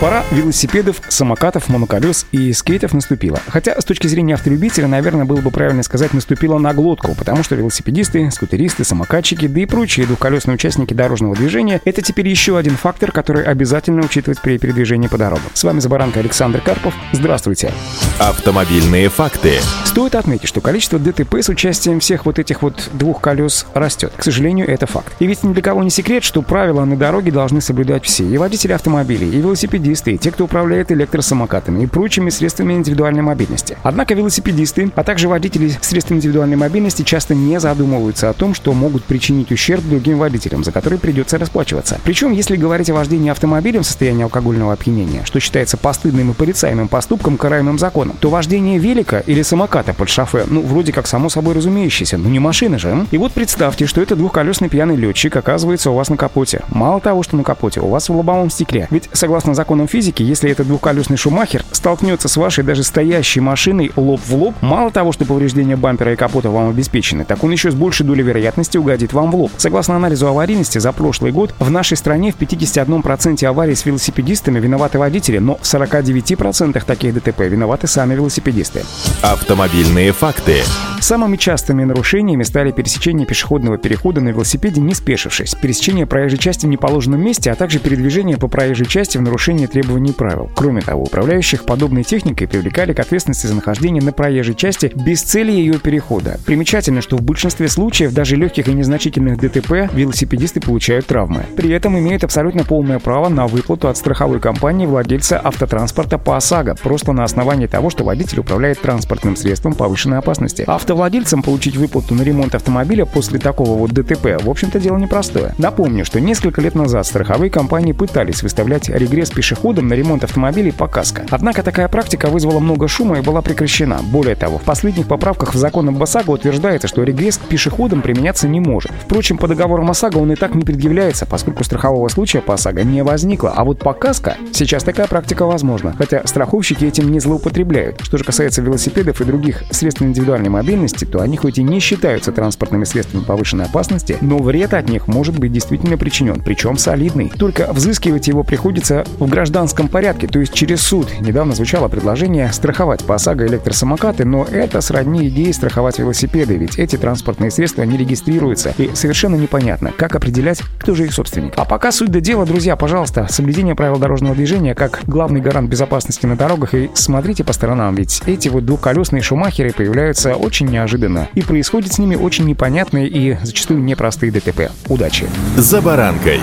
Пора велосипедов, самокатов, моноколес и скейтов наступила. Хотя с точки зрения автолюбителя, наверное, было бы правильно сказать наступила на глотку, потому что велосипедисты, скутеристы, самокатчики, да и прочие двухколесные участники дорожного движения — это теперь еще один фактор, который обязательно учитывать при передвижении по дорогам. С вами Забаранка Александр Карпов. Здравствуйте. Автомобильные факты. Стоит отметить, что количество ДТП с участием всех вот этих вот двух колес растет. К сожалению, это факт. И ведь ни для кого не секрет, что правила на дороге должны соблюдать все. И водители автомобилей, и велосипедисты, велосипедисты, и те, кто управляет электросамокатами и прочими средствами индивидуальной мобильности. Однако велосипедисты, а также водители средств индивидуальной мобильности часто не задумываются о том, что могут причинить ущерб другим водителям, за который придется расплачиваться. Причем, если говорить о вождении автомобилем в состоянии алкогольного опьянения, что считается постыдным и порицаемым поступком, караемым законом, то вождение велика или самоката под шофе, ну, вроде как само собой разумеющееся, ну не машина же. И вот представьте, что это двухколесный пьяный летчик оказывается у вас на капоте. Мало того, что на капоте, у вас в лобовом стекле. Ведь, согласно закону законам физики, если этот двухколесный шумахер столкнется с вашей даже стоящей машиной лоб в лоб, мало того, что повреждения бампера и капота вам обеспечены, так он еще с большей долей вероятности угодит вам в лоб. Согласно анализу аварийности за прошлый год, в нашей стране в 51% аварий с велосипедистами виноваты водители, но в 49% таких ДТП виноваты сами велосипедисты. Автомобильные факты. Самыми частыми нарушениями стали пересечение пешеходного перехода на велосипеде, не спешившись, пересечение проезжей части в неположенном месте, а также передвижение по проезжей части в нарушении требований правил. Кроме того, управляющих подобной техникой привлекали к ответственности за нахождение на проезжей части без цели ее перехода. Примечательно, что в большинстве случаев, даже легких и незначительных ДТП, велосипедисты получают травмы. При этом имеют абсолютно полное право на выплату от страховой компании владельца автотранспорта по ОСАГО, просто на основании того, что водитель управляет транспортным средством повышенной опасности. Авто Автовладельцам получить выплату на ремонт автомобиля после такого вот ДТП, в общем-то, дело непростое. Напомню, что несколько лет назад страховые компании пытались выставлять регресс пешеходам на ремонт автомобилей по каско. Однако такая практика вызвала много шума и была прекращена. Более того, в последних поправках в закон об ОСАГО утверждается, что регресс к пешеходам применяться не может. Впрочем, по договорам ОСАГО он и так не предъявляется, поскольку страхового случая по ОСАГО не возникло. А вот по каско сейчас такая практика возможна, хотя страховщики этим не злоупотребляют. Что же касается велосипедов и других средств индивидуальной мобильности, мобильности, то они хоть и не считаются транспортными средствами повышенной опасности, но вред от них может быть действительно причинен, причем солидный. Только взыскивать его приходится в гражданском порядке, то есть через суд. Недавно звучало предложение страховать по ОСАГО электросамокаты, но это сродни идее страховать велосипеды, ведь эти транспортные средства не регистрируются, и совершенно непонятно, как определять, кто же их собственник. А пока суть до дела, друзья, пожалуйста, соблюдение правил дорожного движения как главный гарант безопасности на дорогах, и смотрите по сторонам, ведь эти вот двухколесные шумахеры появляются очень неожиданно. И происходит с ними очень непонятные и зачастую непростые ДТП. Удачи! За баранкой.